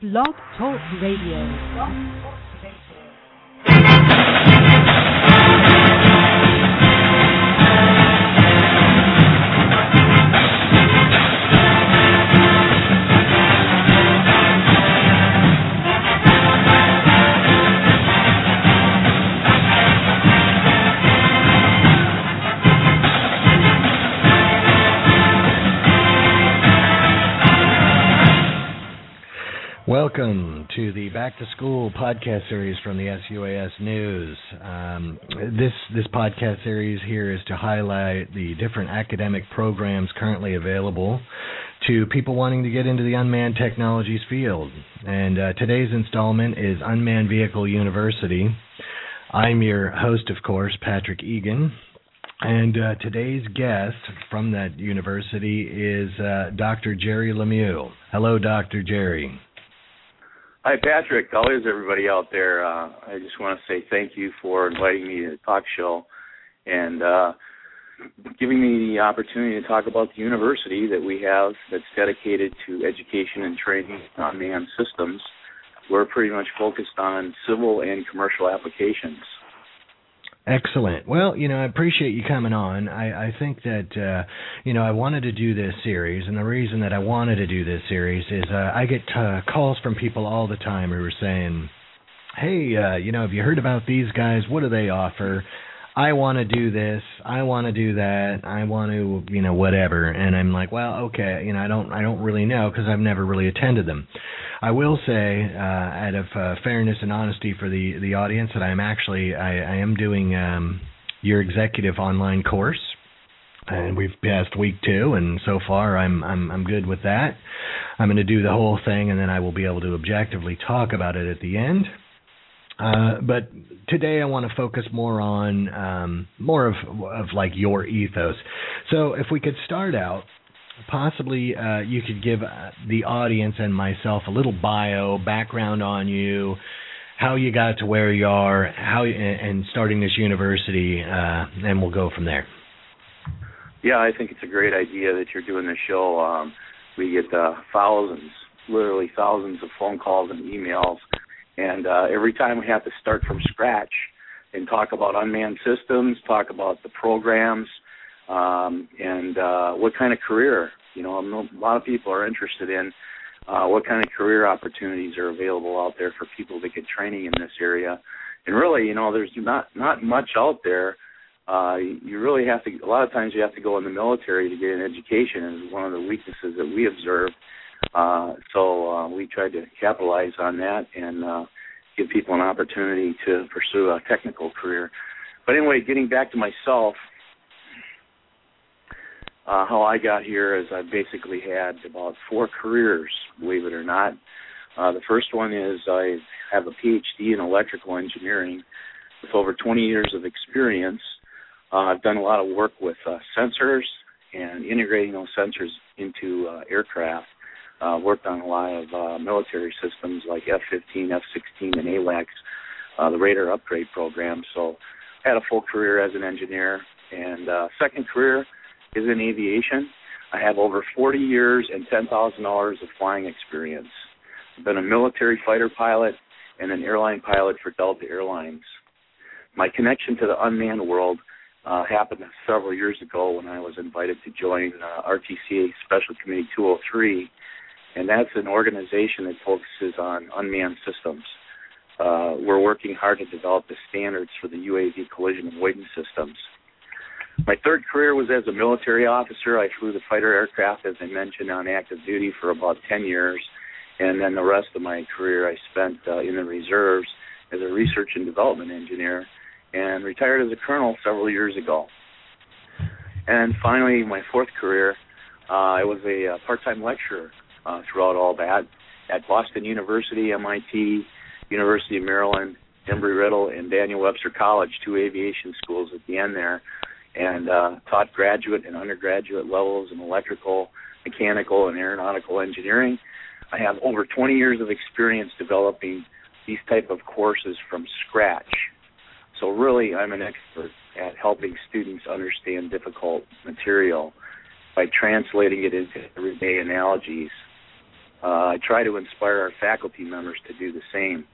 Blog Talk Radio. Welcome to the Back to School podcast series from the SUAS News. Um, this this podcast series here is to highlight the different academic programs currently available to people wanting to get into the unmanned technologies field. And uh, today's installment is Unmanned Vehicle University. I'm your host, of course, Patrick Egan. And uh, today's guest from that university is uh, Dr. Jerry LeMieux. Hello, Dr. Jerry. Hi, Patrick. How is everybody out there? Uh, I just want to say thank you for inviting me to the talk show and uh, giving me the opportunity to talk about the university that we have that's dedicated to education and training on manned systems. We're pretty much focused on civil and commercial applications. Excellent. Well, you know, I appreciate you coming on. I, I think that uh, you know I wanted to do this series, and the reason that I wanted to do this series is uh, I get uh, calls from people all the time who are saying, "Hey, uh, you know, have you heard about these guys? What do they offer?" I want to do this. I want to do that. I want to, you know, whatever. And I'm like, well, okay, you know, I don't, I don't really know because I've never really attended them. I will say, uh, out of uh, fairness and honesty for the the audience, that I'm actually, I, I am doing um, your executive online course, and we've passed week two, and so far I'm, I'm, I'm good with that. I'm going to do the whole thing, and then I will be able to objectively talk about it at the end. Uh, but today I want to focus more on um, more of of like your ethos. So if we could start out, possibly uh, you could give uh, the audience and myself a little bio background on you, how you got to where you are, how and starting this university, uh, and we'll go from there. Yeah, I think it's a great idea that you're doing this show. Um, we get uh, thousands, literally thousands of phone calls and emails and uh, every time we have to start from scratch and talk about unmanned systems, talk about the programs, um, and uh, what kind of career. You know, a lot of people are interested in uh, what kind of career opportunities are available out there for people to get training in this area. And really, you know, there's not not much out there. Uh, you really have to. A lot of times, you have to go in the military to get an education. Is one of the weaknesses that we observe uh, so uh, we tried to capitalize on that and uh, give people an opportunity to pursue a technical career. But anyway, getting back to myself, uh, how I got here is I basically had about four careers, believe it or not. Uh, the first one is I have a PhD in electrical engineering with over 20 years of experience. Uh, I've done a lot of work with uh, sensors and integrating those sensors into uh, aircraft uh, worked on a lot of uh, military systems like F-15, F-16, and AWACS, uh, the radar upgrade program. So had a full career as an engineer. And uh, second career is in aviation. I have over 40 years and $10,000 of flying experience. I've been a military fighter pilot and an airline pilot for Delta Airlines. My connection to the unmanned world uh, happened several years ago when I was invited to join uh, RTCA Special Committee 203 and that's an organization that focuses on unmanned systems. Uh, we're working hard to develop the standards for the UAV collision avoidance systems. My third career was as a military officer. I flew the fighter aircraft, as I mentioned, on active duty for about 10 years. And then the rest of my career I spent uh, in the reserves as a research and development engineer and retired as a colonel several years ago. And finally, my fourth career, uh, I was a uh, part time lecturer uh, throughout all that at Boston University, MIT, University of Maryland, Embry-Riddle, and Daniel Webster College, two aviation schools at the end there, and uh, taught graduate and undergraduate levels in electrical, mechanical, and aeronautical engineering. I have over 20 years of experience developing these type of courses from scratch. So really, I'm an expert at helping students understand difficult material by translating it into everyday analogies uh, I try to inspire our faculty members to do the same.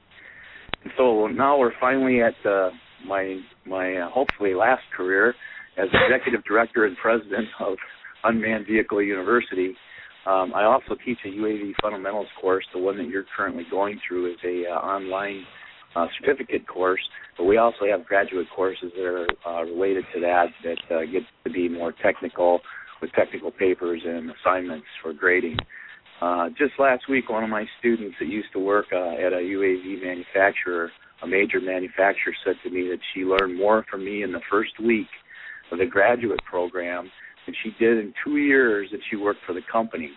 And so now we're finally at uh, my my uh, hopefully last career as executive director and president of Unmanned Vehicle University. Um, I also teach a UAV fundamentals course. The one that you're currently going through is a uh, online uh, certificate course, but we also have graduate courses that are uh, related to that that uh, get to be more technical with technical papers and assignments for grading. Uh, just last week, one of my students that used to work uh, at a UAV manufacturer, a major manufacturer, said to me that she learned more from me in the first week of the graduate program than she did in two years that she worked for the company.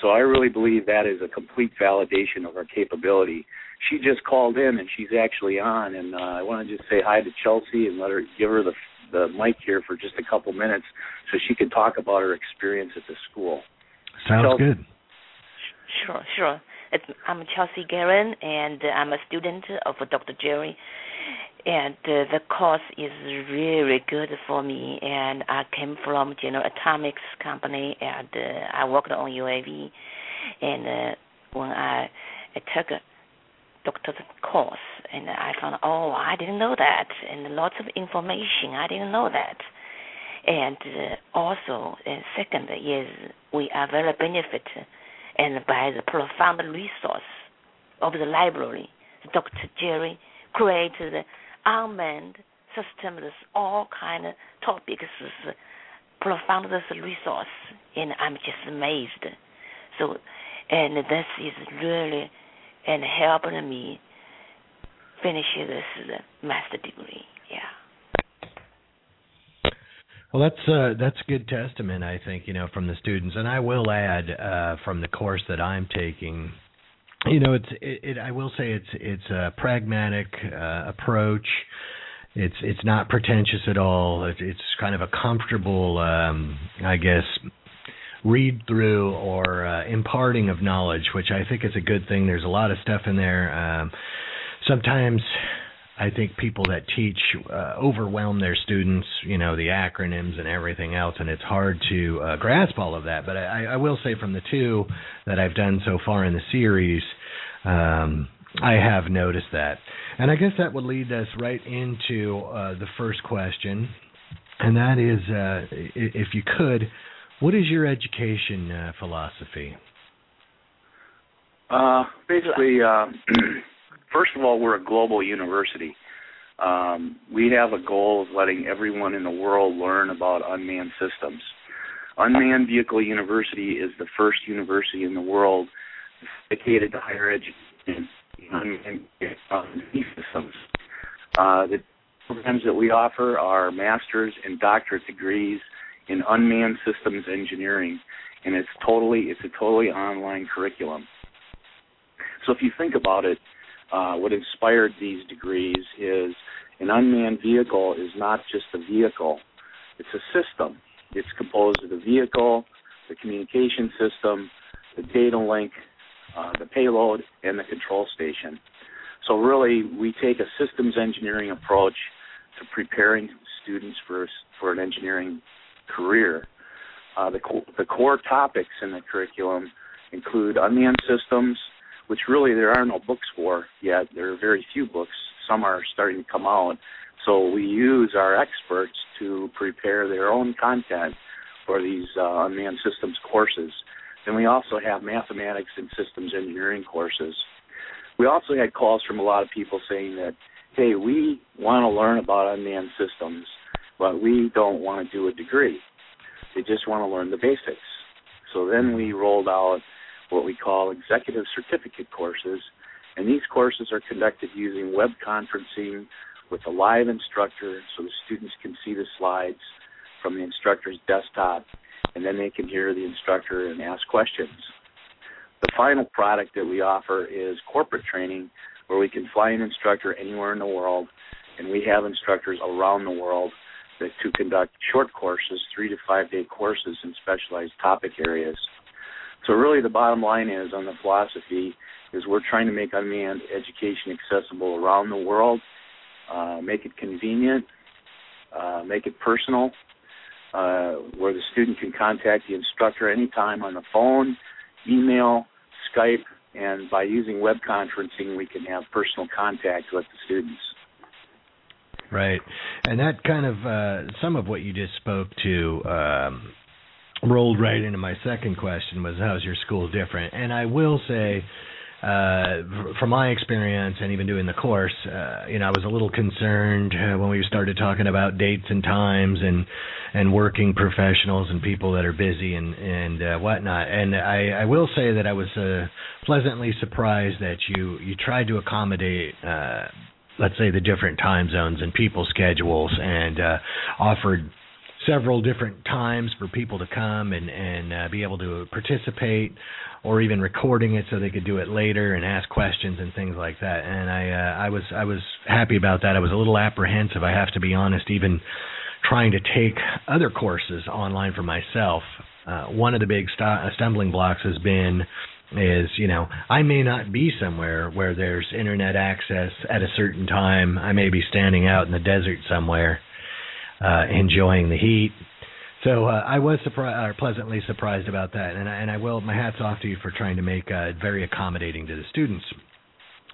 So I really believe that is a complete validation of our capability. She just called in and she's actually on, and uh, I want to just say hi to Chelsea and let her give her the the mic here for just a couple minutes so she can talk about her experience at the school. Sounds Chelsea. good. Sure, sure. It's, I'm Chelsea Guerin, and I'm a student of Dr. Jerry. And uh, the course is really good for me. And I came from General Atomics company, and uh, I worked on UAV. And uh, when I, I took a doctor's course, and I found, oh, I didn't know that, and lots of information I didn't know that. And uh, also, and second is we are very benefited and by the profound resource of the library. Dr. Jerry created unmanned systems, all kind of topics, profound resource, and I'm just amazed. So, and this is really and helping me finish this master degree. Yeah. Well, that's uh, that's good testament, I think, you know, from the students, and I will add uh, from the course that I'm taking. You know, it's it, it I will say it's it's a pragmatic uh, approach. It's it's not pretentious at all. It, it's kind of a comfortable, um, I guess, read through or uh, imparting of knowledge, which I think is a good thing. There's a lot of stuff in there. Um, sometimes I think people that teach uh, overwhelm their students, you know, the acronyms and everything else, and it's hard to uh, grasp all of that. But I, I will say from the two that I've done so far in the series, um, I have noticed that. And I guess that would lead us right into uh, the first question, and that is uh, if you could, what is your education uh, philosophy? Uh, basically, uh, first of all, we're a global university. Um, we have a goal of letting everyone in the world learn about unmanned systems. Unmanned Vehicle University is the first university in the world dedicated to higher education in unmanned systems. Uh, the programs that we offer are master's and doctorate degrees in unmanned systems engineering, and it's totally it's a totally online curriculum. So if you think about it, uh, what inspired these degrees is an unmanned vehicle is not just a vehicle, it's a system. It's composed of the vehicle, the communication system, the data link, uh, the payload, and the control station. So really, we take a systems engineering approach to preparing students for for an engineering career. Uh, the, co- the core topics in the curriculum include unmanned systems, which really there are no books for yet. There are very few books. Some are starting to come out. So we use our experts to prepare their own content for these uh, unmanned systems courses. Then we also have mathematics and systems engineering courses. We also had calls from a lot of people saying that, hey, we want to learn about unmanned systems, but we don't want to do a degree. They just want to learn the basics. So then we rolled out what we call executive certificate courses, and these courses are conducted using web conferencing with a live instructor so the students can see the slides from the instructor's desktop, and then they can hear the instructor and ask questions. The final product that we offer is corporate training, where we can fly an instructor anywhere in the world, and we have instructors around the world that, to conduct short courses, three to five day courses in specialized topic areas. So really, the bottom line is on the philosophy is we're trying to make unmanned education accessible around the world, uh, make it convenient, uh, make it personal, uh, where the student can contact the instructor anytime on the phone, email, Skype, and by using web conferencing, we can have personal contact with the students. Right, and that kind of uh, some of what you just spoke to um, rolled right into my second question was how's your school different? And I will say uh, from my experience and even doing the course, uh, you know, I was a little concerned uh, when we started talking about dates and times and and working professionals and people that are busy and and uh, whatnot. And I, I will say that I was uh, pleasantly surprised that you you tried to accommodate. Uh, let's say the different time zones and people schedules and uh, offered several different times for people to come and and uh, be able to participate or even recording it so they could do it later and ask questions and things like that. And I uh, I was I was happy about that. I was a little apprehensive, I have to be honest, even trying to take other courses online for myself. Uh, one of the big st- stumbling blocks has been is you know I may not be somewhere where there's internet access at a certain time. I may be standing out in the desert somewhere, uh, enjoying the heat so uh, I was surprised, uh, pleasantly surprised about that, and I, and I will. My hats off to you for trying to make uh, very accommodating to the students.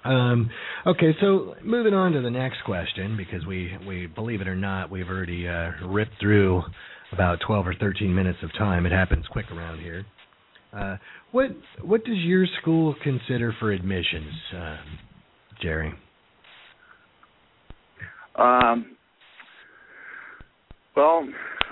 Um, okay, so moving on to the next question, because we we believe it or not, we've already uh, ripped through about 12 or 13 minutes of time. It happens quick around here. Uh, what what does your school consider for admissions, uh, Jerry? Um, well,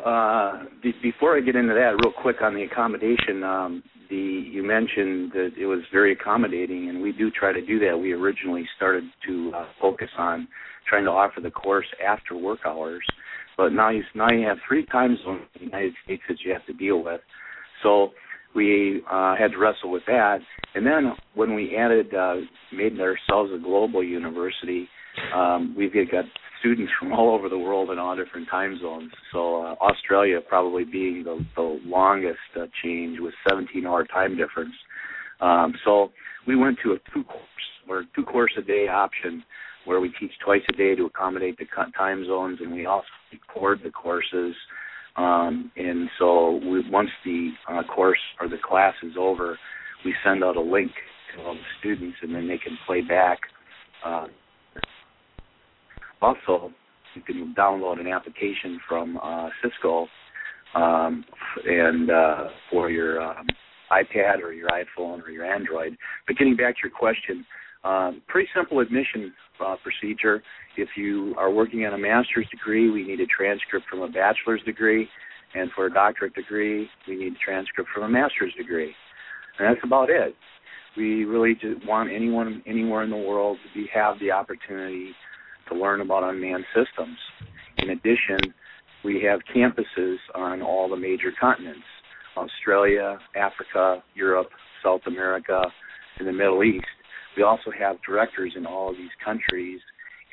uh, be- before I get into that, real quick on the accommodation, um, the you mentioned that it was very accommodating, and we do try to do that. We originally started to uh, focus on trying to offer the course after work hours, but now you now you have three time zones in the United States that you have to deal with. So we uh, had to wrestle with that, and then when we added uh, made ourselves a global university, um, we've got students from all over the world in all different time zones. So uh, Australia probably being the, the longest uh, change with 17 hour time difference. Um, so we went to a two course or two course a day option where we teach twice a day to accommodate the time zones, and we also record the courses. Um, and so we, once the uh, course or the class is over, we send out a link to all the students, and then they can play back uh, also, you can download an application from uh, Cisco um, and uh, for your um, iPad or your iPhone or your Android. But getting back to your question, um, pretty simple admission uh, procedure. If you are working on a master's degree, we need a transcript from a bachelor's degree, and for a doctorate degree, we need a transcript from a master's degree. And that's about it. We really just want anyone anywhere in the world to be, have the opportunity to learn about unmanned systems. In addition, we have campuses on all the major continents Australia, Africa, Europe, South America, and the Middle East. We also have directors in all of these countries.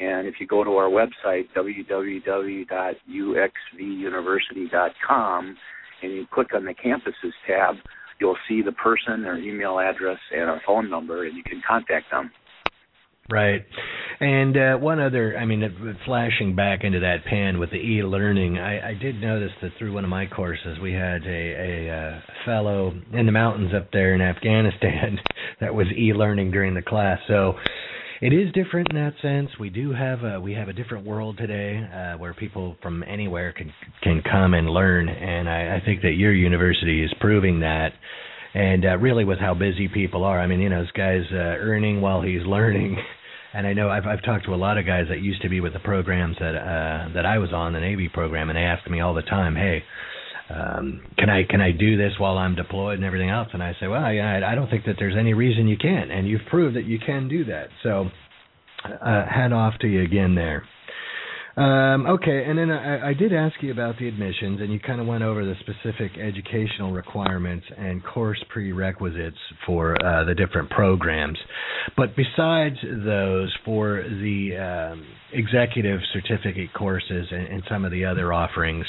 And if you go to our website, www.uxvuniversity.com, and you click on the campuses tab, you'll see the person, their email address, and our phone number, and you can contact them. Right. And uh, one other, I mean, flashing back into that pan with the e-learning, I, I did notice that through one of my courses we had a, a uh, fellow in the mountains up there in Afghanistan that was e-learning during the class. So it is different in that sense. We do have a we have a different world today uh, where people from anywhere can can come and learn, and I, I think that your university is proving that and uh, really with how busy people are. I mean, you know, this guy's uh, earning while he's learning. And I know I've I've talked to a lot of guys that used to be with the programs that uh that I was on the Navy program and they ask me all the time, "Hey, um can I can I do this while I'm deployed and everything else?" And I say, "Well, yeah, I, I don't think that there's any reason you can't, and you've proved that you can do that." So, uh hat off to you again there. Um, okay, and then I, I, did ask you about the admissions, and you kind of went over the specific educational requirements and course prerequisites for uh, the different programs. But besides those, for the um, executive certificate courses and, and, some of the other offerings,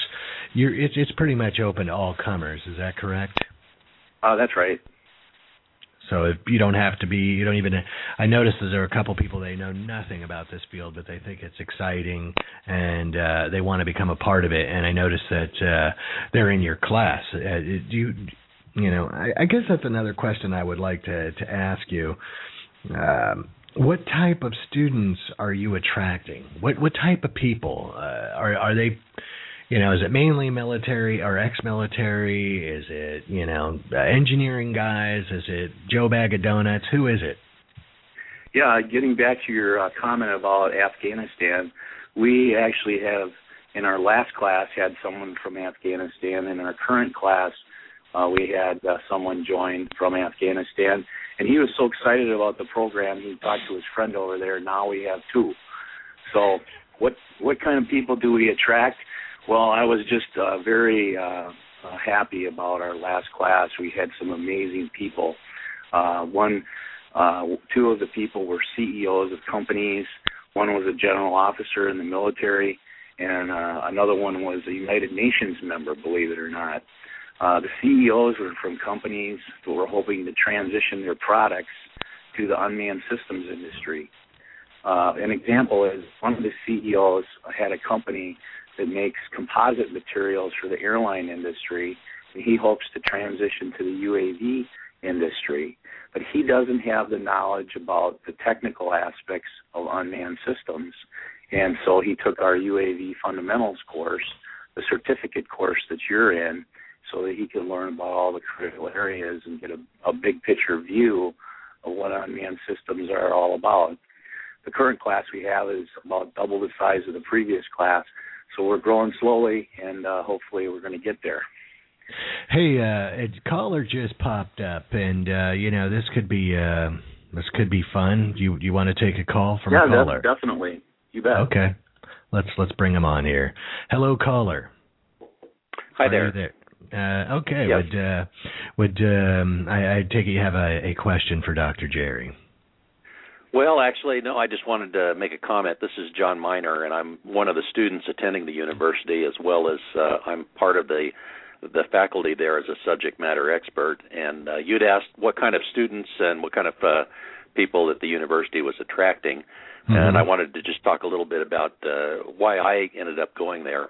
it's, it's pretty much open to all comers. Is that correct? Uh, that's right. So if you don't have to be, you don't even. I noticed that there are a couple people they know nothing about this field, but they think it's exciting and uh, they want to become a part of it. And I noticed that uh, they're in your class. Uh, do you you know, I, I guess that's another question I would like to to ask you. Um, what type of students are you attracting? What what type of people uh, are are they? You know, is it mainly military or ex-military? Is it you know engineering guys? Is it Joe Bag of Donuts? Who is it? Yeah, getting back to your uh, comment about Afghanistan, we actually have in our last class had someone from Afghanistan. In our current class, uh, we had uh, someone join from Afghanistan, and he was so excited about the program. He talked to his friend over there. Now we have two. So, what what kind of people do we attract? Well, I was just uh, very uh, uh, happy about our last class. We had some amazing people. Uh, one, uh, two of the people were CEOs of companies. One was a general officer in the military, and uh, another one was a United Nations member. Believe it or not. Uh, the CEOs were from companies that were hoping to transition their products to the unmanned systems industry. Uh, an example is one of the CEOs had a company that makes composite materials for the airline industry, he hopes to transition to the UAV industry. But he doesn't have the knowledge about the technical aspects of unmanned systems, and so he took our UAV fundamentals course, the certificate course that you're in, so that he can learn about all the critical areas and get a, a big picture view of what unmanned systems are all about. The current class we have is about double the size of the previous class, so we're growing slowly, and uh, hopefully we're going to get there. Hey, uh, a caller just popped up, and uh, you know this could be uh, this could be fun. Do you do you want to take a call from yeah, a caller? Yeah, definitely. You bet. Okay, let's let's bring him on here. Hello, caller. Hi Are there. there? Uh, okay. Yes. Would uh, would um, I, I take it you have a, a question for Dr. Jerry? Well, actually, no. I just wanted to make a comment. This is John Miner, and I'm one of the students attending the university, as well as uh, I'm part of the the faculty there as a subject matter expert. And uh, you'd asked what kind of students and what kind of uh, people that the university was attracting, Mm-hmm. and I wanted to just talk a little bit about uh, why I ended up going there.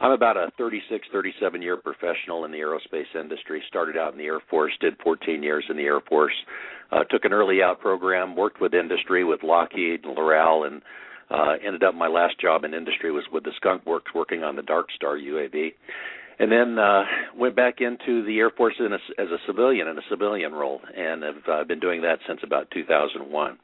I'm about a 36, 37 year professional in the aerospace industry. Started out in the Air Force, did 14 years in the Air Force, uh, took an early out program, worked with industry with Lockheed and Loral, and uh, ended up my last job in industry was with the Skunk Works, working on the Dark Star UAV, and then uh, went back into the Air Force a, as a civilian in a civilian role, and have uh, been doing that since about 2001.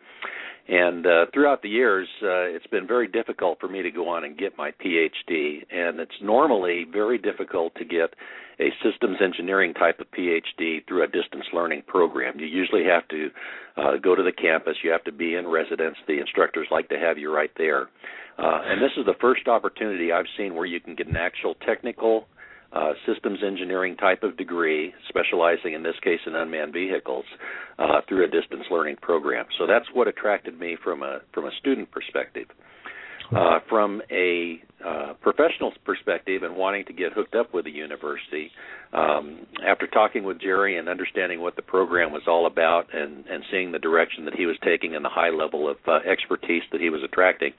And uh, throughout the years, uh, it's been very difficult for me to go on and get my PhD. And it's normally very difficult to get a systems engineering type of PhD through a distance learning program. You usually have to uh, go to the campus, you have to be in residence. The instructors like to have you right there. Uh, and this is the first opportunity I've seen where you can get an actual technical uh, systems engineering type of degree, specializing in this case in unmanned vehicles, uh, through a distance learning program. So that's what attracted me from a from a student perspective. Uh, from a uh, professional perspective and wanting to get hooked up with the university, um, after talking with Jerry and understanding what the program was all about and, and seeing the direction that he was taking and the high level of uh, expertise that he was attracting,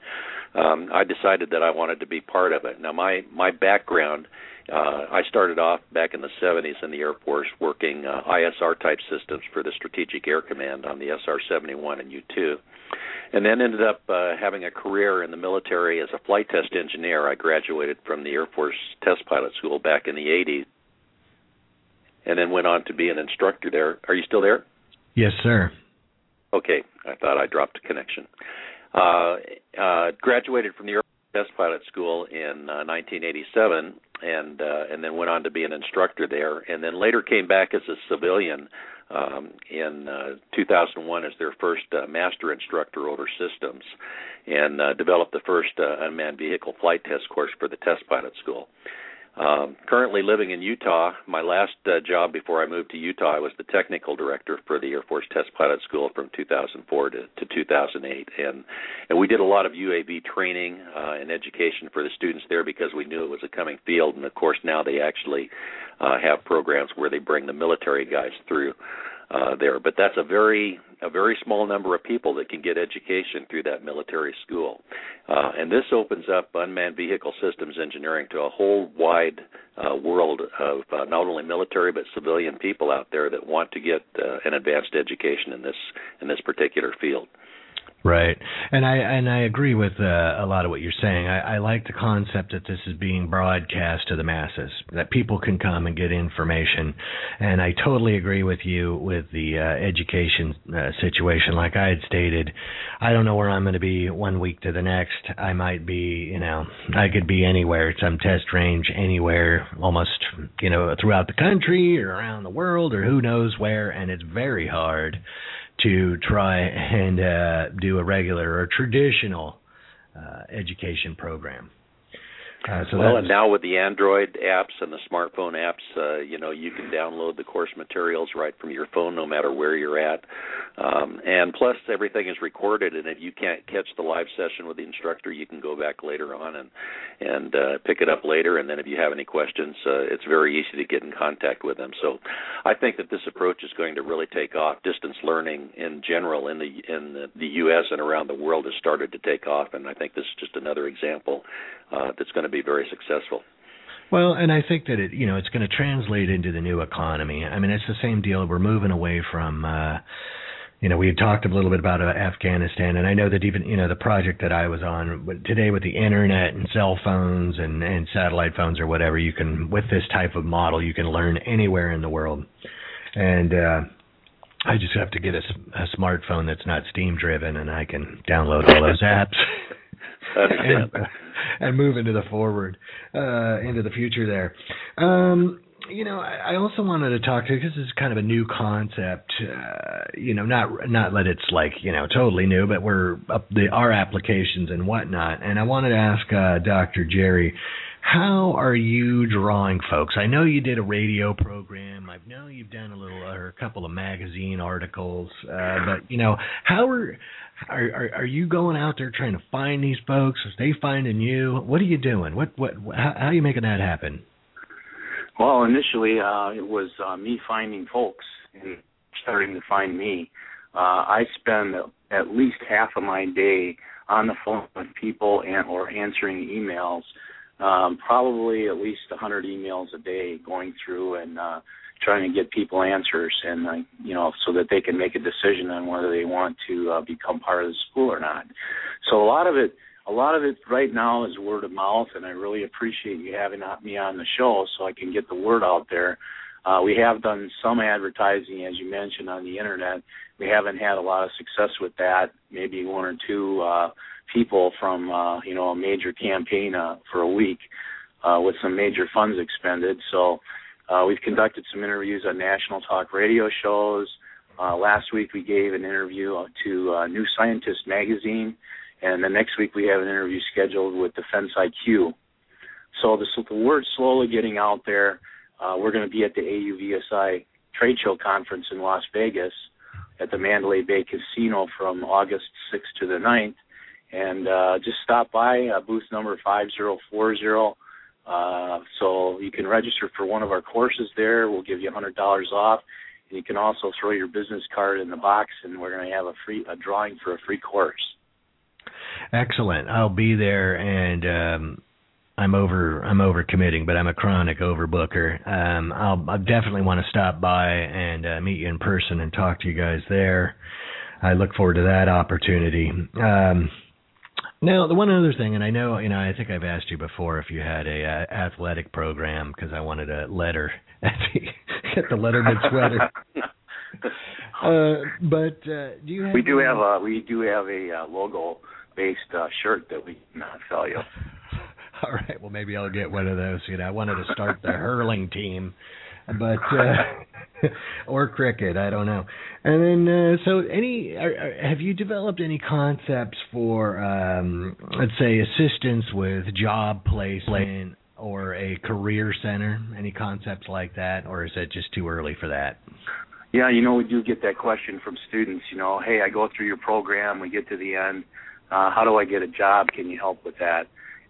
um, I decided that I wanted to be part of it. Now, my my background uh, I started off back in the 70s in the Air Force working uh, ISR type systems for the Strategic Air Command on the SR 71 and U 2. And then ended up uh, having a career in the military as a flight test engineer. I graduated from the Air Force Test Pilot School back in the 80s and then went on to be an instructor there. Are you still there? Yes, sir. Okay, I thought I dropped a connection. Uh, uh, graduated from the Air Force Test Pilot School in uh, 1987 and uh, and then went on to be an instructor there, and then later came back as a civilian um, in uh, 2001 as their first uh, master instructor over systems, and uh, developed the first uh, unmanned vehicle flight test course for the test pilot school. Um, currently living in Utah. My last uh, job before I moved to Utah, I was the technical director for the Air Force Test Pilot School from 2004 to, to 2008, and and we did a lot of UAV training uh, and education for the students there because we knew it was a coming field. And of course, now they actually uh, have programs where they bring the military guys through uh, there. But that's a very a very small number of people that can get education through that military school. Uh, and this opens up unmanned vehicle systems engineering to a whole wide uh, world of uh, not only military but civilian people out there that want to get uh, an advanced education in this in this particular field. Right, and I and I agree with uh, a lot of what you're saying. I, I like the concept that this is being broadcast to the masses, that people can come and get information, and I totally agree with you with the uh, education uh, situation. Like I had stated, I don't know where I'm going to be one week to the next. I might be, you know, I could be anywhere, some test range anywhere, almost, you know, throughout the country or around the world or who knows where, and it's very hard to try and uh, do a regular or traditional uh, education program. Uh, so well, and now with the Android apps and the smartphone apps, uh, you know, you can download the course materials right from your phone, no matter where you're at. Um, and plus, everything is recorded, and if you can't catch the live session with the instructor, you can go back later on and and uh, pick it up later. And then, if you have any questions, uh, it's very easy to get in contact with them. So, I think that this approach is going to really take off. Distance learning in general in the in the, the U.S. and around the world has started to take off, and I think this is just another example uh, that's going to be very successful. Well, and I think that it, you know, it's going to translate into the new economy. I mean, it's the same deal. We're moving away from, uh, you know, we had talked a little bit about uh, Afghanistan, and I know that even, you know, the project that I was on today with the internet and cell phones and and satellite phones or whatever, you can with this type of model, you can learn anywhere in the world, and. uh I just have to get a, a smartphone that's not Steam driven, and I can download all those apps. and, uh, and move into the forward, uh, into the future there. Um, you know, I, also wanted to talk to because this is kind of a new concept. Uh, you know, not not that it's like you know totally new, but we're up the our applications and whatnot. And I wanted to ask uh, Dr. Jerry, how are you drawing folks? I know you did a radio program. I know you've done a little or a couple of magazine articles, uh, but you know, how are are, are you going out there trying to find these folks? Are they finding you? What are you doing? What what how, how are you making that happen? Well, initially uh, it was uh, me finding folks and starting to find me. Uh, I spend at least half of my day on the phone with people and or answering emails. Um, probably at least a 100 emails a day going through and uh, trying to get people answers and uh, you know so that they can make a decision on whether they want to uh, become part of the school or not. So a lot of it a lot of it right now is word of mouth and I really appreciate you having me on the show so I can get the word out there. Uh, we have done some advertising, as you mentioned, on the internet. We haven't had a lot of success with that. Maybe one or two uh, people from, uh, you know, a major campaign uh, for a week uh, with some major funds expended. So uh, we've conducted some interviews on national talk radio shows. Uh, last week we gave an interview to uh, New Scientist magazine, and the next week we have an interview scheduled with Defense IQ. So the, the word's slowly getting out there. Uh, we're going to be at the AUVSI trade show conference in Las Vegas at the Mandalay Bay Casino from August 6th to the 9th. And uh, just stop by uh, booth number 5040 uh, so you can register for one of our courses there. We'll give you a hundred dollars off, and you can also throw your business card in the box, and we're going to have a free a drawing for a free course. Excellent. I'll be there, and um, I'm over I'm over committing, but I'm a chronic overbooker. Um, I'll, I'll definitely want to stop by and uh, meet you in person and talk to you guys there. I look forward to that opportunity. Um, now, the one other thing, and I know, you know, I think I've asked you before if you had a uh, athletic program because I wanted a letter at the, at the Letterman sweater. uh, but uh, do you have? We do have a we do have a uh, logo based uh, shirt that we can uh, sell you. All right. Well, maybe I'll get one of those. You know, I wanted to start the hurling team but uh, or cricket, I don't know. And then, uh, so any are, are, have you developed any concepts for, um, let's say, assistance with job placement or a career center? Any concepts like that, or is it just too early for that? Yeah, you know, we do get that question from students. You know, hey, I go through your program, we get to the end. Uh, how do I get a job? Can you help with that?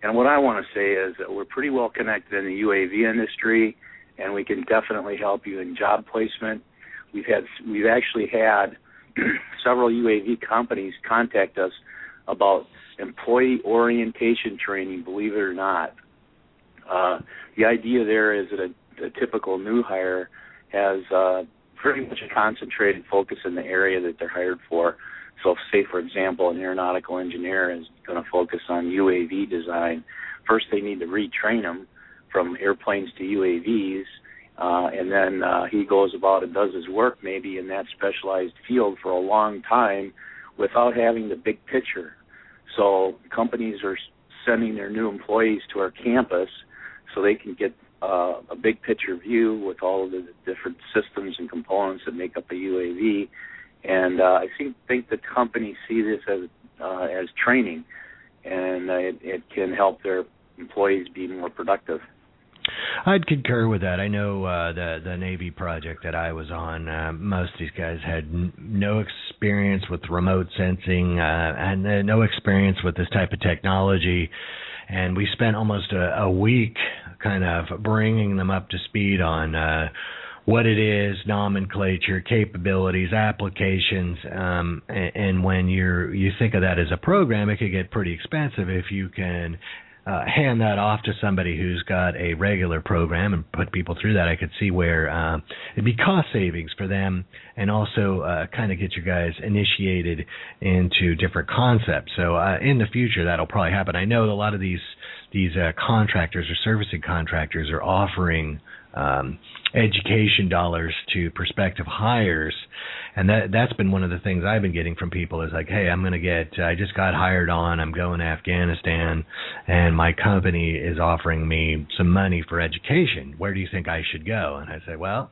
And what I want to say is that we're pretty well connected in the UAV industry and we can definitely help you in job placement. We've had we've actually had several UAV companies contact us about employee orientation training. Believe it or not, uh, the idea there is that a, a typical new hire has uh, pretty much a concentrated focus in the area that they're hired for. So, say for example, an aeronautical engineer is going to focus on UAV design. First, they need to retrain them from airplanes to UAVs, uh, and then uh, he goes about and does his work maybe in that specialized field for a long time without having the big picture. So companies are sending their new employees to our campus so they can get uh, a big picture view with all of the different systems and components that make up a UAV. And uh, I think think the companies see this as uh, as training, and uh, it, it can help their employees be more productive. I'd concur with that. I know uh, the the Navy project that I was on. Uh, most of these guys had n- no experience with remote sensing uh, and uh, no experience with this type of technology, and we spent almost a, a week kind of bringing them up to speed on. Uh, what it is, nomenclature, capabilities, applications, um, and, and when you're you think of that as a program, it could get pretty expensive if you can uh, hand that off to somebody who's got a regular program and put people through that, I could see where uh, it'd be cost savings for them, and also uh, kind of get you guys initiated into different concepts. So uh, in the future, that'll probably happen. I know a lot of these these uh, contractors or servicing contractors are offering um, education dollars to prospective hires and that that's been one of the things I've been getting from people is like, hey, I'm going to get, I just got hired on, I'm going to Afghanistan, and my company is offering me some money for education. Where do you think I should go? And I say, well,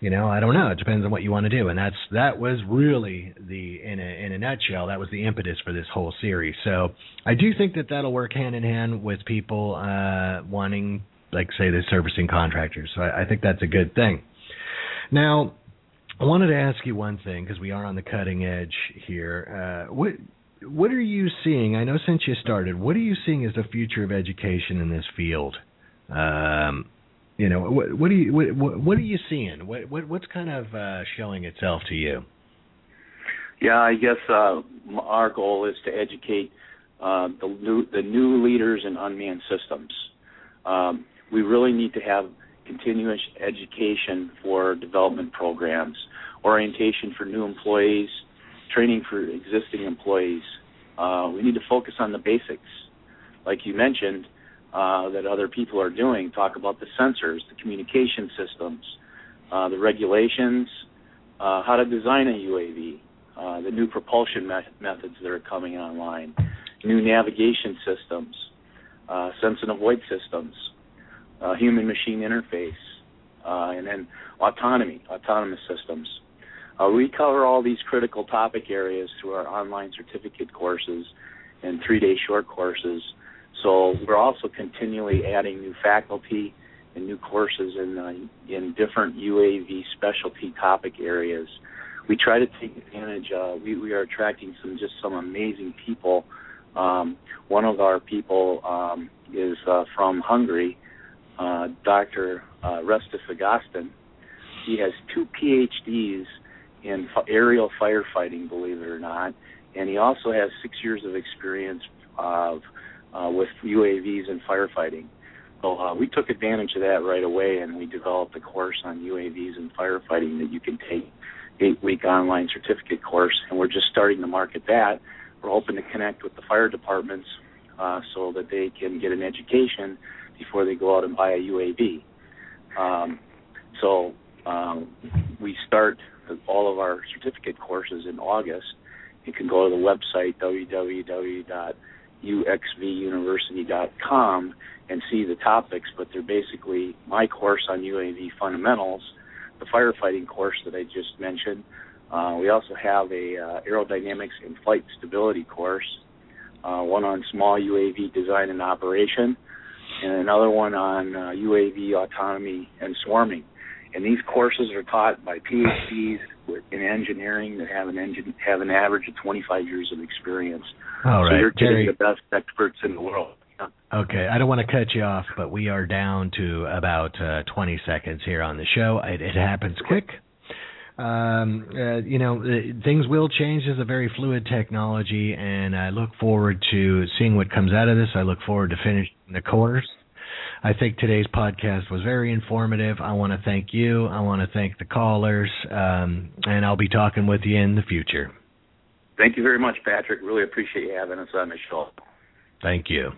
you know, I don't know. It depends on what you want to do, and that's that was really the in a in a nutshell that was the impetus for this whole series. So I do think that that'll work hand in hand with people uh, wanting, like, say, the servicing contractors. So I, I think that's a good thing. Now, I wanted to ask you one thing because we are on the cutting edge here. Uh, what what are you seeing? I know since you started, what are you seeing as the future of education in this field? Um, you know, what, what are you what, what are you seeing? What, what what's kind of uh, showing itself to you? Yeah, I guess uh, our goal is to educate uh, the new the new leaders in unmanned systems. Um, we really need to have continuous education for development programs, orientation for new employees, training for existing employees. Uh, we need to focus on the basics, like you mentioned, uh, that other people are doing. Talk about the sensors, the communication systems, uh, the regulations, uh, how to design a UAV, uh, the new propulsion me- methods that are coming online, new navigation systems, uh, sense and avoid systems, uh, human machine interface, and then autonomy, autonomous systems. We cover all these critical topic areas through our online certificate courses and three day short courses. So we're also continually adding new faculty and new courses in uh, in different UAV specialty topic areas. We try to take advantage. Uh, we we are attracting some just some amazing people. Um, one of our people um, is uh, from Hungary, uh, Dr. Uh, Restás Ágoston. He has two PhDs in aerial firefighting, believe it or not, and he also has six years of experience of uh, with UAVs and firefighting. So uh, we took advantage of that right away, and we developed a course on UAVs and firefighting that you can take eight-week online certificate course, and we're just starting to market that. We're hoping to connect with the fire departments uh, so that they can get an education before they go out and buy a UAV. Um, so um, we start all of our certificate courses in August. You can go to the website www.uxvuniversity.com and see the topics, but they're basically my course on UAV fundamentals, the firefighting course that I just mentioned. Uh, we also have a uh, aerodynamics and flight stability course, uh, one on small UAV design and operation, and another one on uh, UAV autonomy and swarming. And these courses are taught by PhDs in engineering that have an engine have an average of 25 years of experience. All right, so you're getting the best experts in the world. Okay, I don't want to cut you off, but we are down to about uh, 20 seconds here on the show. It, it happens quick. um, uh, you know, uh, things will change. It's a very fluid technology, and I look forward to seeing what comes out of this. I look forward to finishing the course. I think today's podcast was very informative. I want to thank you. I want to thank the callers, um, and I'll be talking with you in the future. Thank you very much, Patrick. Really appreciate you having us on the show. Thank you.